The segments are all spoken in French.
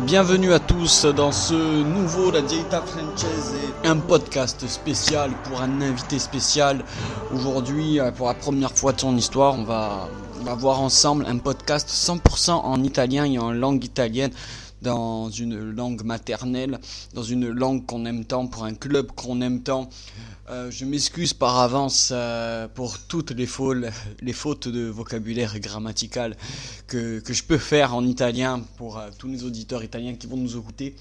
Bienvenue à tous dans ce nouveau La Dieta Francese, un podcast spécial pour un invité spécial. Aujourd'hui, euh, pour la première fois de son histoire, on va, on va voir ensemble un podcast 100% en italien et en langue italienne dans une langue maternelle, dans une langue qu'on aime tant, pour un club qu'on aime tant. Euh, je m'excuse par avance euh, pour toutes les, fautes, de vocabulaire grammatical que, que je peux faire en italien pour euh, tous les auditeurs italiens qui vont nous écouter.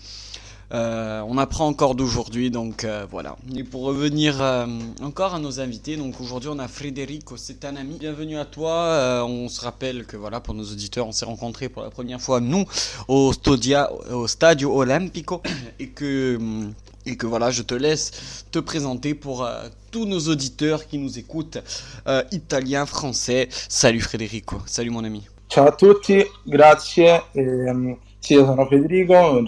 Euh, on apprend encore d'aujourd'hui, donc euh, voilà. Et pour revenir euh, encore à nos invités, donc aujourd'hui on a Federico, c'est un ami. Bienvenue à toi. On se rappelle que voilà, pour nos auditeurs, on s'est rencontrés pour la première fois nous au, Stadio Olimpico et que hum, et que voilà, je te laisse te présenter pour tous nos auditeurs qui nous écoutent, euh, italiens, français. Salut Federico, salut mon ami. Ciao a tutti, grazie. Ehm, sì, io sono Federico, un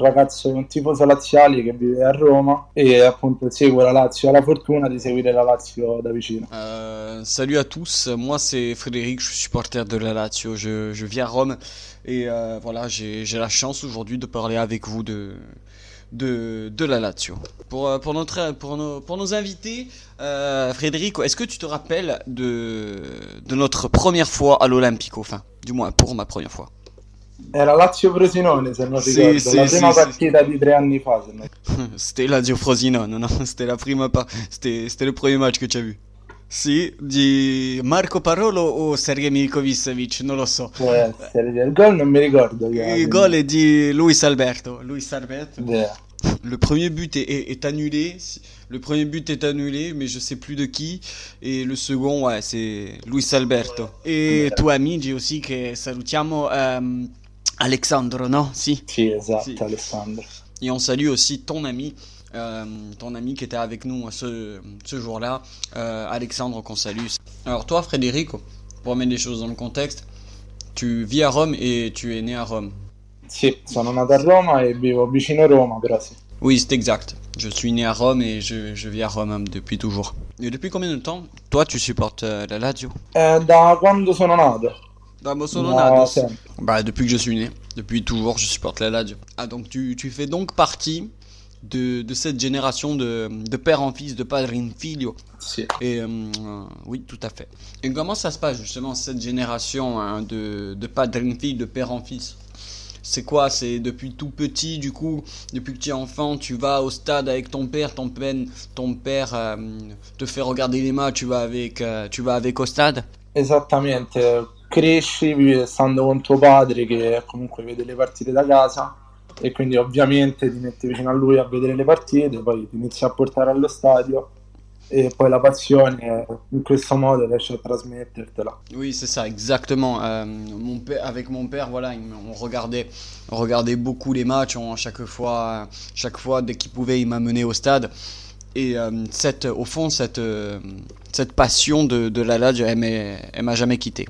laziale e la Lazio. La la Lazio da vicino. Euh, salut à tous, moi c'est Frédéric, je suis supporter de la Lazio, je, je vis à Rome et euh, voilà, j'ai la chance aujourd'hui de parler avec vous de, de, la Lazio. Pour, euh, pour, notre, pour, nos, pour nos invités, Frédéric, est-ce que tu te rappelles de, de notre première fois à l'Olympico Enfin, du moins pour ma première fois. Era Lazio-Frosinone, se non ricordo, sì, la sì, prima sì. partita di tre anni fa. Se non... C'était Lazio Frosinone, non, c'était la prima pa- c'était c'était le premier match tu as vu. Sì, di Marco Parolo o Sergei Milinkovic, non lo so. Può essere. Il gol non mi ricordo. chi ha- Il goal est dit Luis Alberto. Luis Alberto. Yeah. Le premier but est, est- est annulé. Le premier but est annulé, mais je sais plus de qui. Et le second, ouais, c'est Luis Alberto. Et tuoi amici aussi che salutiamo ehm, Alexandro, no? Si. Sì, esatto, Sì. Alessandro. Et on salue aussi ton ami, euh, ton ami qui était avec nous ce, ce jour-là, euh, Alexandre qu'on salue. Alors toi, Frédéric, pour mettre les choses dans le contexte, tu vis à Rome et tu es né à Rome. Sì, sono nato a Roma e vivo vicino Roma, però sì. Oui, c'est exact. Je suis né à Rome et je, je vis à Rome hein, depuis toujours. Et depuis combien de temps, toi, tu supportes euh, la Lazio Eh, da quando sono nato? Bah. Bah, depuis que je suis né. Depuis toujours, je supporte la Lazio. Ah, donc tu, tu fais donc partie de, de cette génération de, de père en fils, de padre in figlio. Sì. Et euh, euh, oui, tout à fait. Et comment ça se passe justement cette génération hein, de, de padre in figlio, de père en fils? C'est quoi? C'est depuis tout petit, du coup, depuis que tu es enfant, tu vas au stade avec ton père, ton père, ton père euh, te fait regarder les matchs, tu vas avec, euh, tu vas avec au stade? Esattamente, cresci stando con tuo padre che comunque vede le partite da casa e quindi ovviamente ti metti vicino a lui a vedere le partite, poi ti inizi a portare allo stadio e poi la passione in questo modo riesci a trasmettertela. Oui, c'est ça, exactement. Euh, mon père, avec mon père, voilà, on regardait, on regardait beaucoup les matchs. On, chaque fois, chaque fois, dès qu'il pouvait, il m'amenait au stade. Et euh, cette, au fond, cette, euh, cette passion de, de la m'est- elle m'a jamais quitté.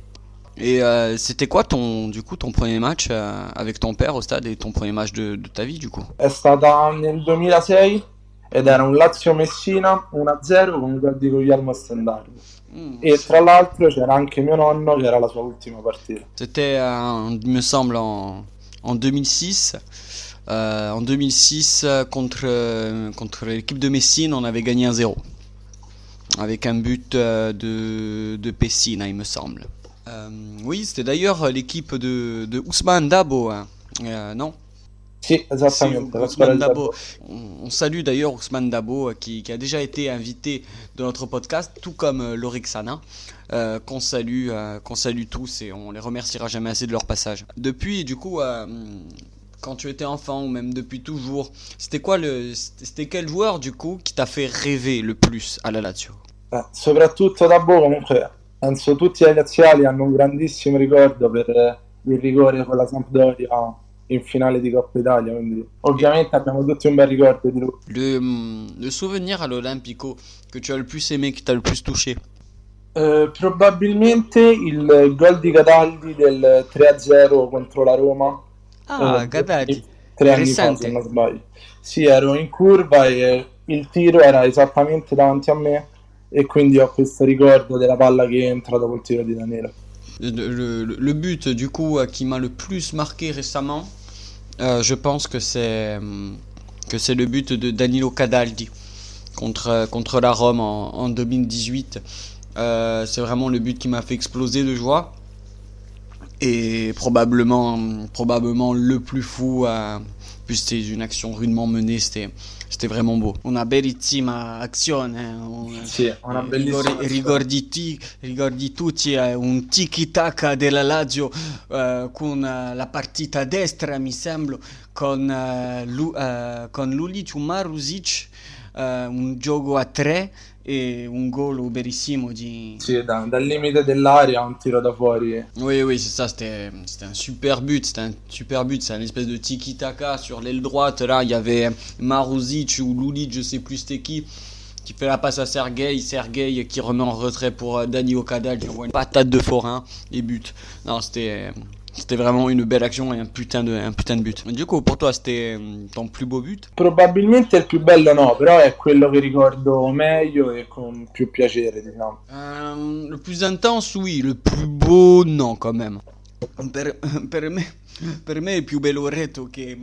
Et euh, c'était quoi ton, du coup, ton premier match euh, avec ton père au stade et ton premier match de, de ta vie, du coup? È stata nel 2006 ed era un Lazio-Messina 1-0 con un gol di Guglielmo Stendardo. Hmm. E tra l'altro c'era anche mio nonno che era la sua ultima partita. C'était, euh, il me semble, en, en 2006. Euh, en 2006, euh, contre, contre l'équipe de Messine, on avait gagné 1-0. Avec un but de, de Pessina, il me semble. Euh, oui, c'était d'ailleurs l'équipe de, de Ousmane Dabo. hein. Euh, non Si, Ousmane Dabo. On, on salue d'ailleurs Ousmane Dabo euh, qui, qui a déjà été invité de notre podcast, tout comme Lorixana, euh, qu'on salue, qu'on salue tous et on les remerciera jamais assez de leur passage. Depuis, du coup, quand tu étais enfant ou même depuis toujours, c'était quoi le, c'était quel joueur du coup qui t'a fait rêver le plus à la Lazio? Eh, soprattutto da Bo comunque penso tutti ai laziali hanno un grandissimo ricordo per il rigore con la Sampdoria in finale di Coppa Italia quindi ovviamente abbiamo tutti un bel ricordo di lui. Le, hum, le souvenir à l'Olympico que tu as le plus aimé, qui t'a le plus touché? Eh, probabilmente il gol di Cataldi del 3-0 contro la Roma. Ah, eh, Gadati. tre anni fa se non sbaglio. Sì ero in curva e il tiro era esattamente davanti a me e quindi ho questo ricordo della palla che entra dopo il tiro di Danilo Le, le- but du coup euh, qui m'a le plus marqué récemment, Euh, je pense que c'est que c'est le but de Danilo Cadaldi contre, contre la Rome en, en 2018. Euh, c'est vraiment le but qui m'a fait exploser de joie. Et probablement, probablement le plus fou, euh, puisque c'était une action rudement menée, c'était vraiment beau. Una bellissima azione. Un, Sì, una bellissima rigori- ricordi, ti- ricordi tutti eh, un tiki-taka della Lazio eh, con eh, la partita a destra, mi sembra, con, eh, Lu- eh, con Lulic, Marusic, eh, un gioco a tre e un gol bellissimo di... Sì, da- dal limite dell'area un tiro da fuori. Oui, oui, c'est ça, c'était c'était un super but, c'était un super but, c'est un espèce de tiki-taka sur l'aile droite, là, il y avait Maruzic ou Lulic, je sais plus c'était qui, qui fait la passe à Sergei, Sergei qui remet en retrait pour euh, Dani Okada, qui envoie une patate de forain et but. Non, c'était c'était vraiment une belle action et un putain de, un putain de but. Du coup, pour toi, c'était ton plus beau but Probabilmente il più bello no, però è quello che ricordo meglio e con più piacere, diciamo. Euh, Le plus intense, oui. Le plus beau, non, quand même. Per, per me, per me il più bello reto che,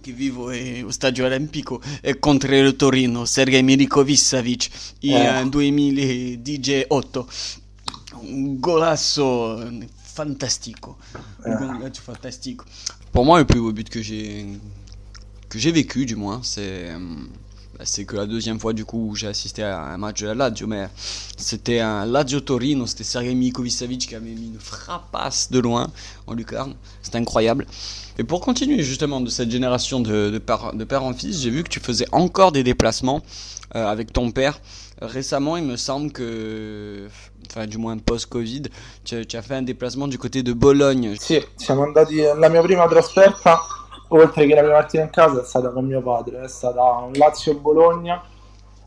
vivo è lo Stadio Olimpico è contro il Torino, Sergei Milinkovic in eh, 2018. Un golasso fantastico. Un golasso fantastico. Pour moi, le plus beau but que j'ai que j'ai vécu, du moins, c'est euh, c'est que la deuxième fois du coup où j'ai assisté à un match de la Lazio, mais c'était un Lazio Torino, c'était Sergei Milinkovic qui avait mis une frappasse de loin en lucarne, c'était incroyable. Et pour continuer justement de cette génération de, de, père, de père en fils, j'ai vu que tu faisais encore des déplacements euh, avec ton père. Récemment, il me semble que, enfin du moins post-Covid, tu, tu as fait un déplacement du côté de Bologne. Sì, siamo andati. La mia prima trasferta, oltre che la prima partita in casa, è stata con mio padre. È stata un Lazio-Bologna,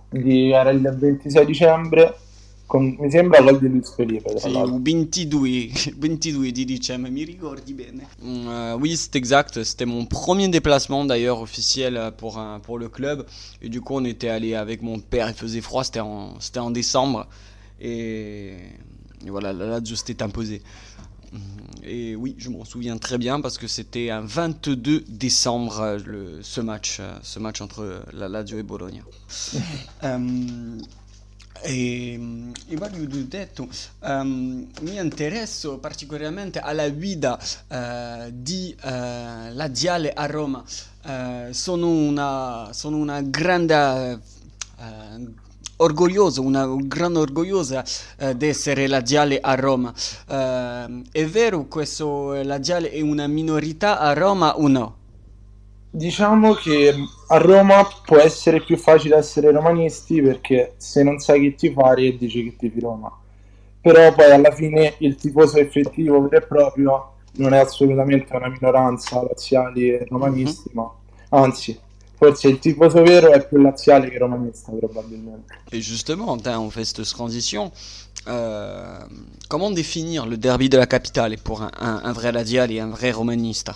di- era il 26 dicembre, con, mi sembra gol di Luis Felipe. Sì, l'altro. il 22, 22 di dicembre, mi ricordi bene. Mm, euh, oui, c'est exact. C'était mon premier déplacement d'ailleurs officiel euh, pour, un, pour le club. Et du coup, on était allé avec mon père. Il faisait froid, c'était en, c'était en décembre. Et, et voilà, la Lazio s'était imposé. Mm, Et oui, je m'en souviens très bien parce que c'était un 22 décembre euh, le, ce, match, euh, ce match entre la Lazio et Bologna. Ehm, e, e voglio detto, ehm, mi interesso particolarmente alla guida eh, di eh, Laziale a Roma. Eh, sono, una, sono una grande eh, orgoglioso, una gran orgogliosa eh, di essere laziale a Roma. Eh, è vero questo eh, laziale è una minorità a Roma o no? Diciamo che a Roma può essere più facile essere romanisti perché se non sai che tifare dici che tifi Roma. Però poi alla fine il tifoso effettivo vero e proprio non è assolutamente una minoranza laziali e romanisti, ma anzi, forse il tifoso vero è più laziale che romanista probabilmente. Et justement, on fait cette transition. Euh, comment définir le derby de la capitale pour un, un- un vrai laziale et un vrai romanista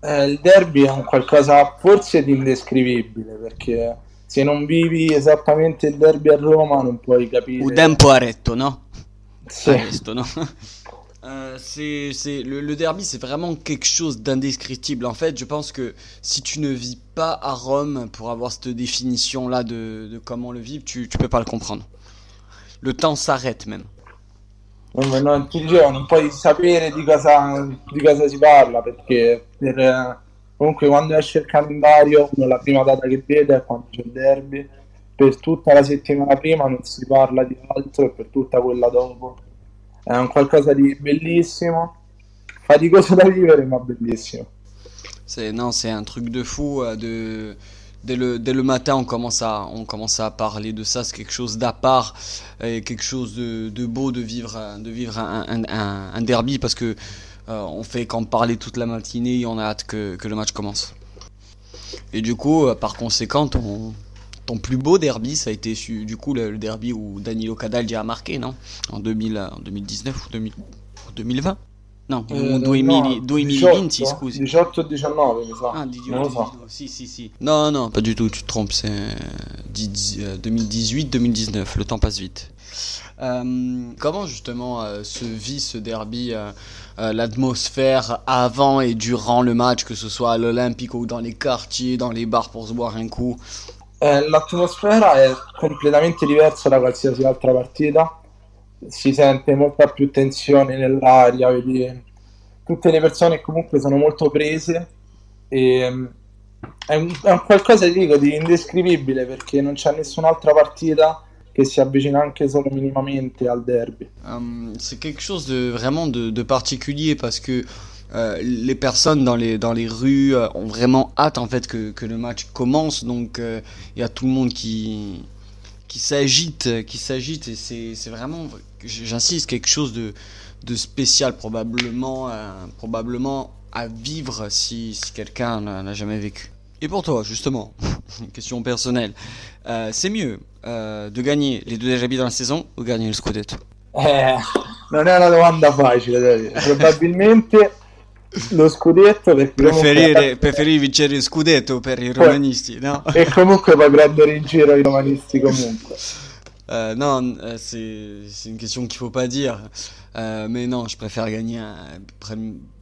Eh, il derby è un qualcosa forse di indescrivibile perché se non vivi esattamente il derby a Roma non puoi capire. Ou d'un poiretto, no? Sì. Resto, no? Euh, c'est, le, derby, c'est vraiment quelque chose d'indescriptible. En fait, je pense que si tu ne vis pas à Rome pour avoir cette définition-là de, de comment le vivre, tu, tu peux pas le comprendre. Le temps s'arrête même. Non, ti dicevo, non puoi sapere di cosa, di cosa si parla perché per, eh, comunque quando esce il calendario la prima data che vede è quando c'è il derby per tutta la settimana prima non si parla di altro e per tutta quella dopo qualcosa di bellissimo da vivere ma bellissimo C'est non, c'est un truc de fou. euh, dès le dès le matin, on commence à on commence à parler de ça. C'est quelque chose d'à part et quelque chose de, de beau de vivre euh, de vivre un, un, derby parce que euh, on fait qu'en parler toute la matinée et on a hâte que, que le match commence. Et du coup, euh, par conséquent, ton ton plus beau derby, ça a été du coup le, le derby où Danilo Cadaldi a marqué, non? En 2000, euh, en 2019 ou 2000 ou 2020 Non, Eh, ou 2000, no, 2020, 18, scusi. 18 19 mi sa Ah, Didier non lo so si, si, si. Non, non, pas du tout, tu te trompes, c'est euh, dix- dix- euh, 2018-2019, le temps passe vite. comment justement se vit ce derby, l'atmosphère avant et durant le match, que ce soit à l'Olympique ou dans les quartiers, dans les bars pour se boire un coup? Eh, l'atmosfera è completamente diversa da qualsiasi altra partita, si sente molta più tensione nell'aria, vedi tutte le persone comunque sono molto prese e mm, è un, è un qualcosa dico, di indescrivibile perché non c'è nessun'altra partita si avvicina anche solo minimamente al derby. Um, c'est quelque chose de vraiment de, de particulier parce que Euh, les personnes dans les, dans les rues euh, ont vraiment hâte en fait que, que le match commence. Donc il euh, y a tout le monde qui, qui s'agite, qui s'agite et c'est vraiment, j'insiste, quelque chose de, de spécial probablement, probablement à vivre si, si quelqu'un n'a jamais vécu. Et pour toi, justement, une question personnelle, c'est mieux de gagner les deux derby dans la saison ou gagner le scudetto eh, non è una domanda facile, probabilmente lo scudetto perché comunque... preferivi vincere il scudetto per i romanisti no? e comunque puoi prendere in giro i romanisti comunque. Euh, non c'est une question qu'il faut pas dire. Euh, mais non je préfère gagner un,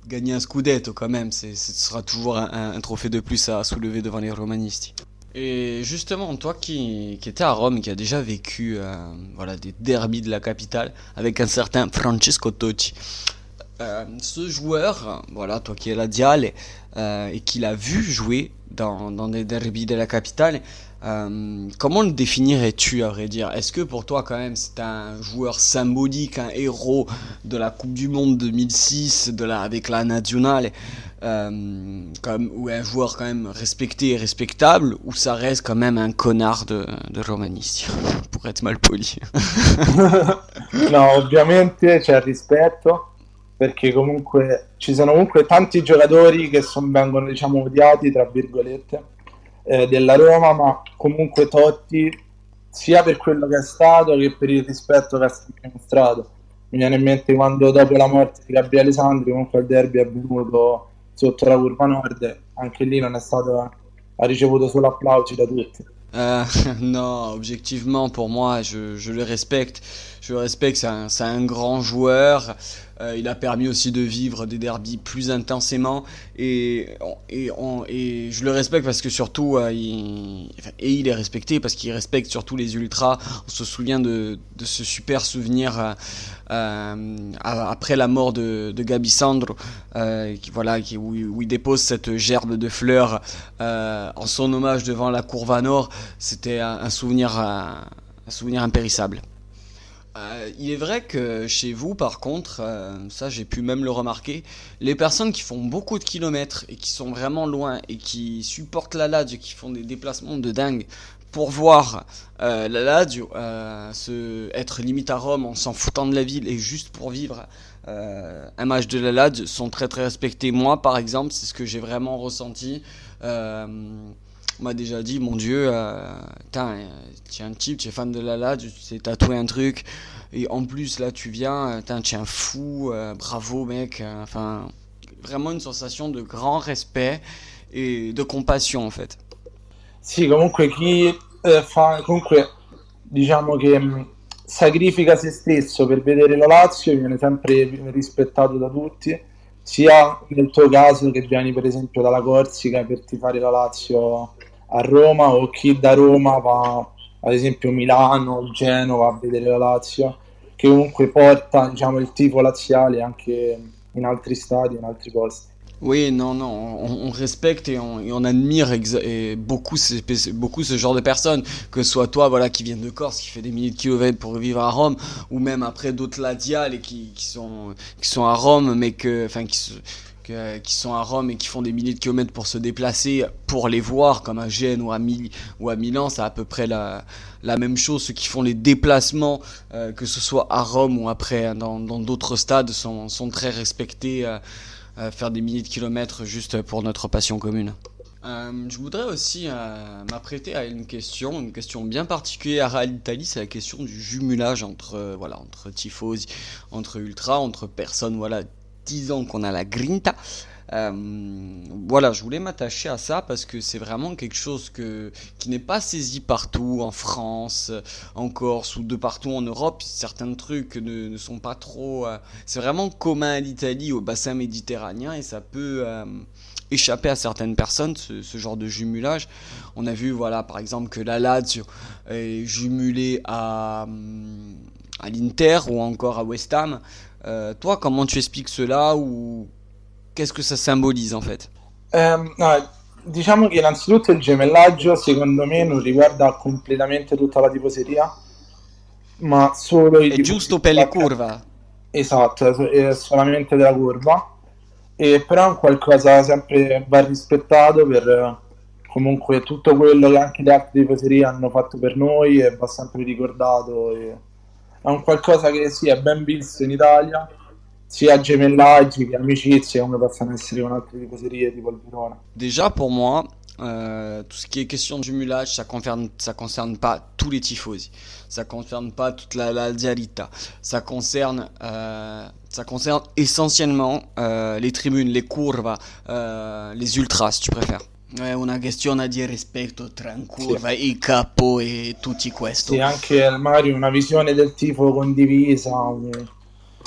gagner un scudetto quand même c'est ce sera toujours un, un, trophée de plus à soulever devant les romanisti. Et justement, toi qui, qui étais à Rome, qui a déjà vécu euh, voilà, des derbies de la capitale avec un certain Francesco Totti, euh, ce joueur, voilà, toi qui es la Dial euh, et qui l'a vu jouer dans, dans des derbies de la capitale, euh, comment le définirais-tu à vrai dire? Est-ce que pour toi quand même c'est un joueur symbolique, un héros de la Coupe du Monde 2006, de la, avec la nationale, comme, ou un joueur quand même respecté et respectable, ou ça reste quand même un connard de, de romaniste, pour être mal poli. Non, ovviamente c'è il rispetto. Perché comunque ci sono comunque tanti giocatori che son, vengono diciamo odiati tra virgolette eh, della Roma ma comunque Totti sia per quello che è stato che per il rispetto che ha sempre mostrato mi viene in mente quando dopo la morte di Gabriele Sandri comunque il derby è venuto sotto la curva nord anche lì non è stato ha ricevuto solo applausi da tutti euh, non, objectivement, pour moi, je, je le respecte. Je respecte, c'est un, grand joueur. Euh, il a permis aussi de vivre des derbies plus intensément et, je le respecte parce que surtout euh, il, et il est respecté parce qu'il respecte surtout les ultras. On se souvient de, ce super souvenir euh, après la mort de, de Gabi Sandro, voilà, où, il dépose cette gerbe de fleurs en son hommage devant la cour Nord. C'était un souvenir, un souvenir impérissable. Euh, il est vrai que chez vous, par contre, euh, ça j'ai pu même le remarquer, les personnes qui font beaucoup de kilomètres et qui sont vraiment loin et qui supportent la Lazio, qui font des déplacements de dingue pour voir euh, la Lazio se, être limite à Rome en s'en foutant de la ville et juste pour vivre un match de la Lazio sont très très respectés. Moi, par exemple, c'est ce que j'ai vraiment ressenti on m'a déjà dit, mon Dieu, euh, tu es un type, tu es fan de la tu t'es tatoué un truc, et en plus là tu viens, tu es un fou, euh, bravo mec, euh, enfin vraiment une sensation de grand respect e de compassion en fait. Sì, comunque chi eh, fa, comunque diciamo che mm, sacrifica se stesso per vedere la Lazio viene sempre rispettato da tutti, sia nel tuo caso che vieni per esempio dalla Corsica per tifare la Lazio a Roma o chi da Roma va ad esempio Milano, Genova a vedere la Lazio, che comunque porta diciamo, il tifo laziale anche in altri stadi, in altri posti. Oui, non, non, on, on respecte et on, et on admire et beaucoup, beaucoup ce genre de personnes, que ce soit toi, voilà, qui viens de Corse, qui fait des milliers de kilomètres pour vivre à Rome, ou même après d'autres ladiales qui, qui sont, qui sont à Rome, mais que, enfin, qui, qui sont à Rome et qui font des milliers de kilomètres pour se déplacer, pour les voir, comme à Gênes ou à, Mil ou à Milan, c'est à peu près la, la même chose. Ceux qui font les déplacements, euh, que ce soit à Rome ou après dans d'autres stades, sont, sont, très respectés. Euh, faire des milliers de kilomètres juste pour notre passion commune. Euh, je voudrais aussi euh, m'apprêter à une question, une question bien particulière à l'Italie, c'est la question du jumelage entre euh, voilà entre tifosi, entre ultra, entre personnes voilà disant qu'on a la grinta. Euh, voilà, je voulais m'attacher à ça parce que c'est vraiment quelque chose que, qui n'est pas saisi partout, en France, en Corse ou de partout en Europe. Certains trucs ne, sont pas trop... Euh, c'est vraiment commun à l'Italie, au bassin méditerranéen, et ça peut... Euh, échapper à certaines personnes ce, genre de jumelage. On a vu voilà par exemple que la Lazio est jumelée à, à l'Inter ou encore à West Ham. Toi, comment tu expliques cela ou qu'est-ce que ça symbolise en fait um, no, Diciamo che innanzitutto il gemellaggio secondo me non riguarda completamente tutta la tifoseria, ma solo i È giusto per le curva. Esatto, è solamente della curva. E però è un qualcosa sempre va rispettato per comunque tutto quello che anche le altre tifoserie hanno fatto per noi e va sempre ricordato. E è un qualcosa che sì, è ben visto in Italia, sia gemellaggi che amicizie come possono essere con altre tifoserie tipo il Verona. Déjà pour moi, Euh, tout ce qui est question de jumelage, ça concerne, ça concerne pas tous les tifosi, ça concerne pas toute la, la dialita, ça concerne, euh, ça concerne essentiellement euh, les tribunes, les curvas, euh, les ultras, si tu préfères. È una questione di rispetto tra curva, sì. il capo e tutti questo. Sì, anche magari una visione del tifo condivisa,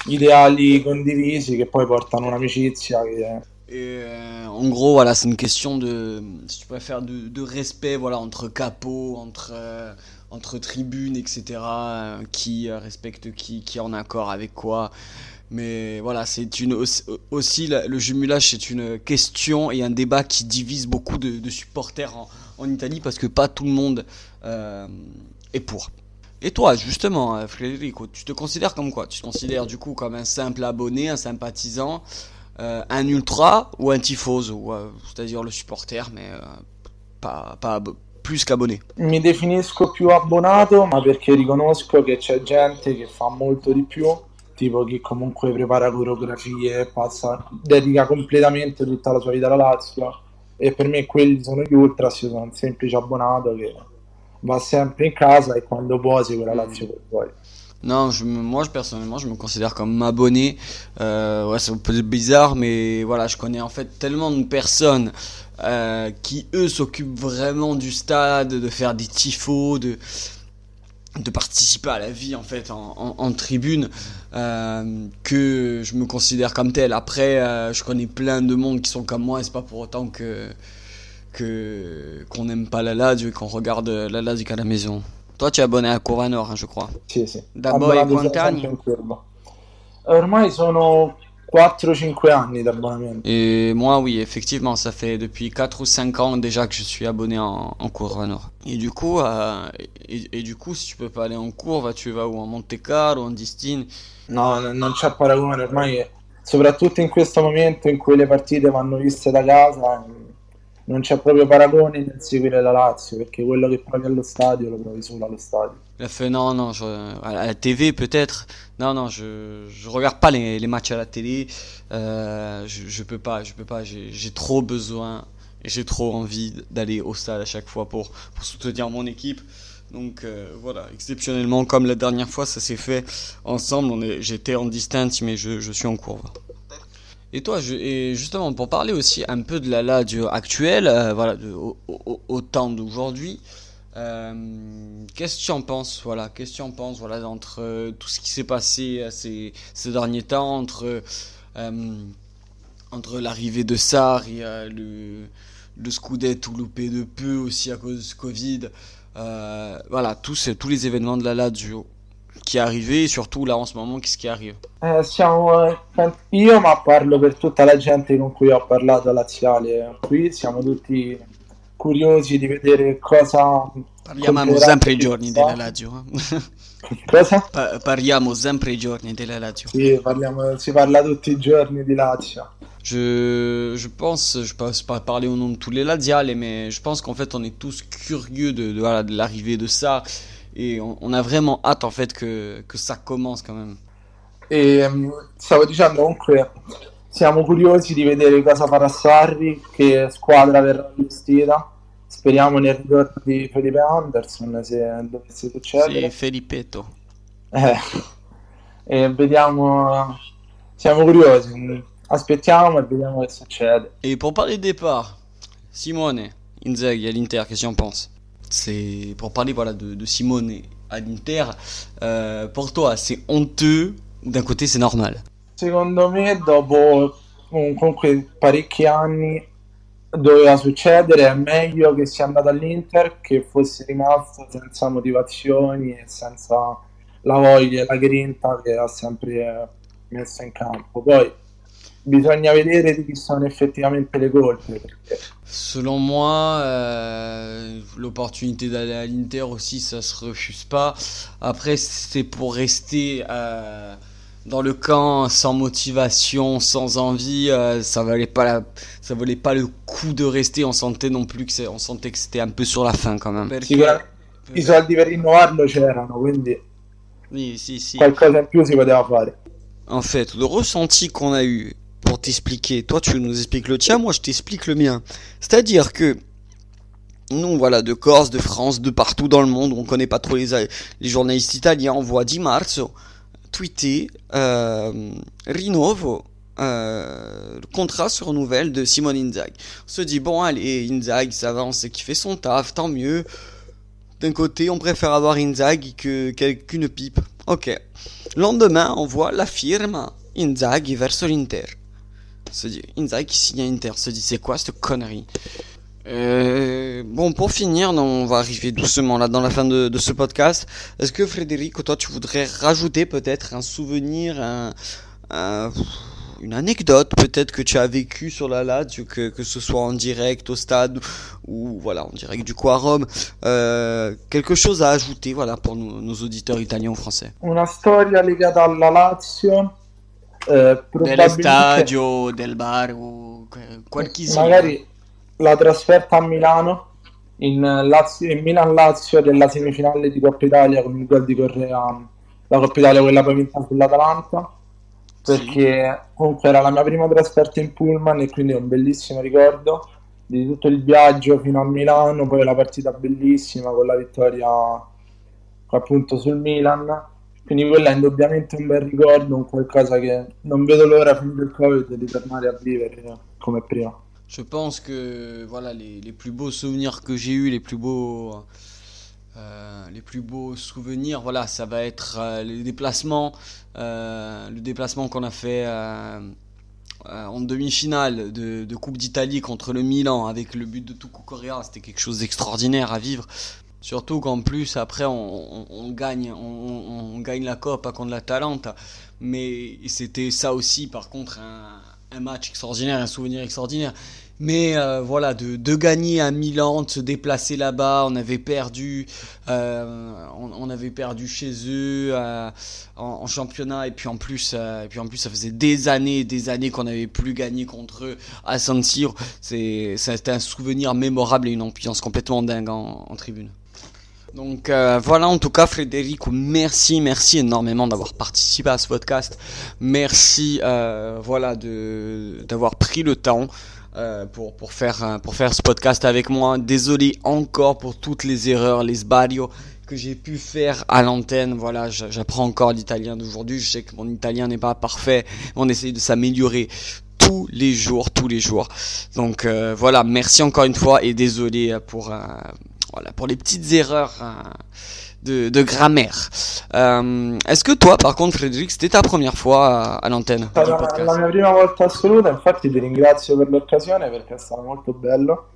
ideali condivisi che poi portano un'amicizia che Et euh, en gros, voilà, c'est une question de, si tu de, respect, voilà, entre capots, entre, euh, entre tribunes, etc. Euh, qui respecte qui, qui est en accord avec quoi. Mais voilà, c'est une aussi, le jumelage, c'est une question et un débat qui divise beaucoup de, supporters en, Italie parce que pas tout le monde euh, est pour. Et toi, justement, Frédéric, tu te considères comme quoi? Tu te considères du coup comme un simple abonné, un sympathisant euh, un ultra ou un tifoso, euh, c'est-à-dire le supporter, mais euh, pas, pas plus qu'abonné? Mi definisco più abbonato, ma perché riconosco che c'è gente che fa molto di più, tipo chi comunque prepara coreografie, passa, dedica completamente tutta la sua vita alla Lazio. E per me quelli sono gli ultras, io sono un semplice abbonato va sempre in casa e quando può segue la Lazio per poi. Non, je, moi je, personnellement, je me considère comme abonné. Euh, ouais, c'est un peu bizarre, mais voilà, je connais en fait tellement de personnes euh, qui eux s'occupent vraiment du stade, de faire des tifos, de de participer à la vie en fait en, en, en tribune euh, que je me considère comme tel après je connais plein de monde qui sont comme moi et c'est pas pour autant que que qu'on n'aime pas la Lazio et qu'on regarde la Lazio qu'à la maison Toi, tu es abonné a Curva Nord, je crois. Sì, sì. Da quanti anni? Ormai sono 4-5 anni d'abbonamento. Et moi, oui, effectivement, ça fait depuis 4 ou 5 ans déjà que je suis abonné en, en Curva Nord. Et du coup, euh, et, et, du coup, si tu peux pas aller en Curva, tu vas où En Monte Carlo, en Distine No, non c'è paragone, ormai, soprattutto in questo momento in cui le partite vanno viste da casa, non c'è proprio paragone nel seguire la Lazio perché quello che provi allo stadio lo provi solo allo stadio. Non, non, je, à la TV peut-être. Non, non, je, je regarde pas les, matchs à la télé. Euh, je, je peux pas, je peux pas. J'ai trop besoin et j'ai trop envie d'aller au stade à chaque fois pour, pour soutenir mon équipe. Donc euh, voilà, exceptionnellement, comme la dernière fois, ça s'est fait ensemble. J'étais en distance, mais je, je suis en courbe. Et toi, et justement, pour parler aussi un peu de la Lazio actuelle, euh, voilà, au, temps d'aujourd'hui, euh, qu'est-ce que tu en penses Voilà, qu'est-ce que tu en penses Voilà, entre euh, tout ce qui s'est passé ces, derniers temps, entre entre l'arrivée de Sarri, le le Scudetto loupé de peu aussi à cause du Covid, voilà, tous tous les événements de la Lazio qui è arrivé et surtout là en ce moment qu'est-ce qui arrive? Eh, siamo, io ma parlo per tutta la gente con cui ho parlato laziale qui siamo tutti curiosi di vedere cosa parliamo sempre i giorni della Lazio cosa? Pa- parliamo sempre i giorni della Lazio sì, parliamo, si parla tutti i giorni di Lazio. Je, je pense, je peux pas parler au nom de tous les Laziales, mais je pense qu'en fait on est tous curieux de, de, voilà, de l'arrivée de ça et on, on, a vraiment hâte en fait que, que ça commence quand même. E stavo dicendo comunque siamo curiosi di vedere cosa farà Sarri, che squadra verrà vestita. Speriamo nel ritorno di Felipe Anderson se dovesse succedere. Sì, Felipetto. Eh, e vediamo, siamo curiosi. aspettiamo e vediamo che succede. Et pour parler de départ, Simone Inzaghi à l'Inter, qu'est-ce que tu en penses C'est pour parler voilà de, de Simone à l'Inter. euh, pour toi, c'est honteux. D'un côté, c'est normal. Secondo me, dopo comunque parecchi anni doveva succedere, è meglio che sia andato all'Inter che fosse rimasto senza motivazioni e senza la voglia e la grinta che ha sempre eh, messo in campo. Poi bisogna vedere di chi sono effettivamente le colpe, perché Selon moi, euh, l'opportunité d'aller à l'Inter aussi, ça se refuse pas. Après, c'est pour rester euh, dans le camp sans motivation, sans envie. euh, ça valait pas la, ça valait pas le coup de rester. On sentait non plus que c'est, on sentait que c'était un peu sur la fin quand même. sicuramente i soldi per rinnovarlo c'erano, quindi Oui, si, si. qualcosa in più si poteva fare. En fait, le ressenti qu'on a eu pour t'expliquer, toi tu nous expliques le tien, moi je t'explique le mien. C'est-à-dire que nous, voilà, de Corse, de France, de partout dans le monde, on connaît pas trop les, journalistes italiens, on voit Di Marzo tweeter euh, Rinnovo, euh, contrat se renouvelle de Simone Inzaghi. On se dit, bon allez, Inzaghi, ça va, on sait qu'il fait son taf, tant mieux. D'un côté, on préfère avoir Inzaghi que qu'une pipe. Ok. Lendemain, on voit la firme Inzaghi verso l'Inter. Se dit, Inzaghi signe à Inter. Se dit, c'est quoi cette connerie Euh, Bon, pour finir, on va arriver doucement là dans la fin de, ce podcast. Est-ce que Frédéric, toi, tu voudrais rajouter peut-être un souvenir, un, un- une anecdote peut-être que tu as vécu sur la Lazio, que, que ce soit en direct au stade ou voilà en direct du Quarum, euh, quelque chose à ajouter voilà pour nos auditeurs italiens ou français? Una storia legata alla Lazio, eh, probabilmente del bar o qualche magari la trasferta a Milano in, Lazio, in Milan-Lazio della semifinale di Coppa Italia con il gol di Correa, la Coppa Italia quella poi vinta sull'Atalanta, perché comunque era la mia prima trasferta in Pullman e quindi è un bellissimo ricordo di tutto il viaggio fino a Milano, poi la partita bellissima con la vittoria appunto sul Milan. Je pense que voilà les, plus beaux souvenirs que j'ai eu, les plus beaux euh, beaux souvenirs, voilà, ça va être euh, les déplacements, euh, le déplacement qu'on a fait en demi-finale de, de Coupe d'Italie contre le Milan avec le but de Tucu Correa, c'était quelque chose d'extraordinaire à vivre. Surtout qu'en plus après on, gagne, on, on- gagne la Coppa contre l'Atalanta, mais c'était ça aussi par contre un, match extraordinaire, un souvenir extraordinaire. Mais euh, voilà, de, de gagner à Milan, de se déplacer là-bas, on avait perdu, euh, on, avait perdu chez eux euh, en, championnat et puis en plus, et puis en plus, ça faisait des années, des années qu'on n'avait plus gagné contre eux à San Siro. C'était un souvenir mémorable et une ambiance complètement dingue en tribune. Donc euh, voilà, en tout cas, Frédéric, merci, merci énormément d'avoir participé à ce podcast. Merci, euh, voilà, de d'avoir pris le temps euh, pour pour faire euh, pour faire ce podcast avec moi. Désolé encore pour toutes les erreurs, les sbaglio que j'ai pu faire à l'antenne. Voilà, j'apprends encore l'italien d'aujourd'hui. Je sais que mon italien n'est pas parfait. On essaye de s'améliorer tous les jours, tous les jours. Donc euh, voilà, merci encore une fois et désolé euh, pour euh, voilà pour les petites erreurs euh, de, de grammaire. Euh, Est-ce que toi, par contre, Frédéric, c'était ta première fois à, l'antenne podcast la mia prima volta assoluta, infatti ti ringrazio per l'occasione perché è stato molto bello,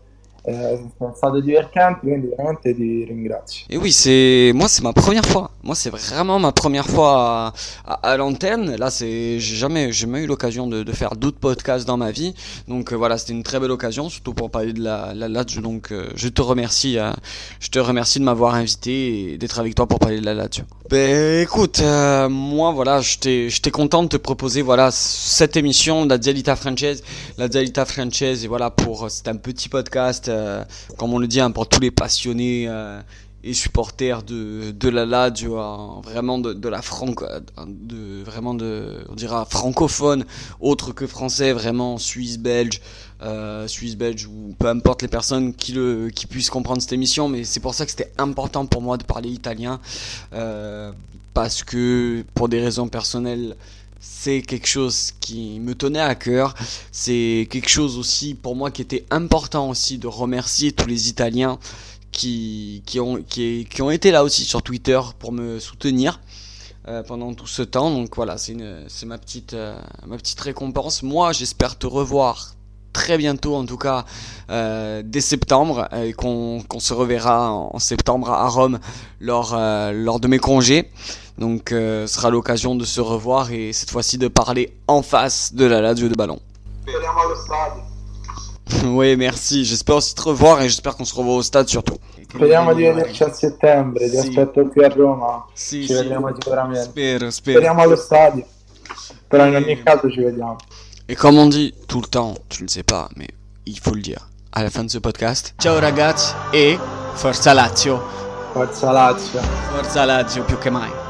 eh, è stato divertente, quindi veramente ti ringrazio. Et oui, c'est moi, c'est ma première fois. Moi, c'est vraiment ma première fois à, à, à l'antenne. Là, c'est j'ai jamais, j'ai jamais eu l'occasion de, de faire d'autres podcasts dans ma vie. Donc euh, voilà, c'était une très belle occasion, surtout pour parler de la, la. Donc euh, je te remercie, euh, je te remercie de m'avoir invité et d'être avec toi pour parler de la Lazio. Ben écoute, euh, moi voilà, j'étais, j'étais content de te proposer voilà cette émission, la Dialita Franchise, la Dialita Franchise. Et voilà pour, c'est un petit podcast, euh, comme on le dit, hein, pour tous les passionnés. euh, et supporters de, de la Lazio, hein, vraiment de, la de vraiment de, on dira francophone, autre que français, vraiment suisse, belge, euh, suisse, belge ou peu importe les personnes qui le, qui puissent comprendre cette émission, mais c'est pour ça que c'était important pour moi de parler italien, parce que pour des raisons personnelles, c'est quelque chose qui me tenait à cœur. C'est quelque chose aussi pour moi qui était important aussi de remercier tous les Italiens qui, qui, ont, qui, ont été là aussi sur Twitter pour me soutenir. Euh, pendant tout ce temps. Donc voilà, c'est ma euh, ma petite récompense. Moi, j'espère te revoir très bientôt, en tout cas euh, dès septembre, et qu'on se reverra en, septembre à Rome lors lors de mes congés. Donc ce sera l'occasion de se revoir et cette fois-ci de parler en face de la Lazio de ballon. oui, merci. J'espère aussi te revoir et j'espère qu'on se revoit au stade surtout. Speriamo di vederci a settembre, ti aspetto qui a Roma. Sì, ci vedremo sicuramente. Spero, spero. Speriamo allo stadio. Però in ogni caso ci vediamo. Et comme on dit tout le temps, tu ne sais pas, mais il faut le dire à la fin de ce podcast. Ciao ragazzi e Forza Lazio. Forza Lazio. Forza Lazio più che mai.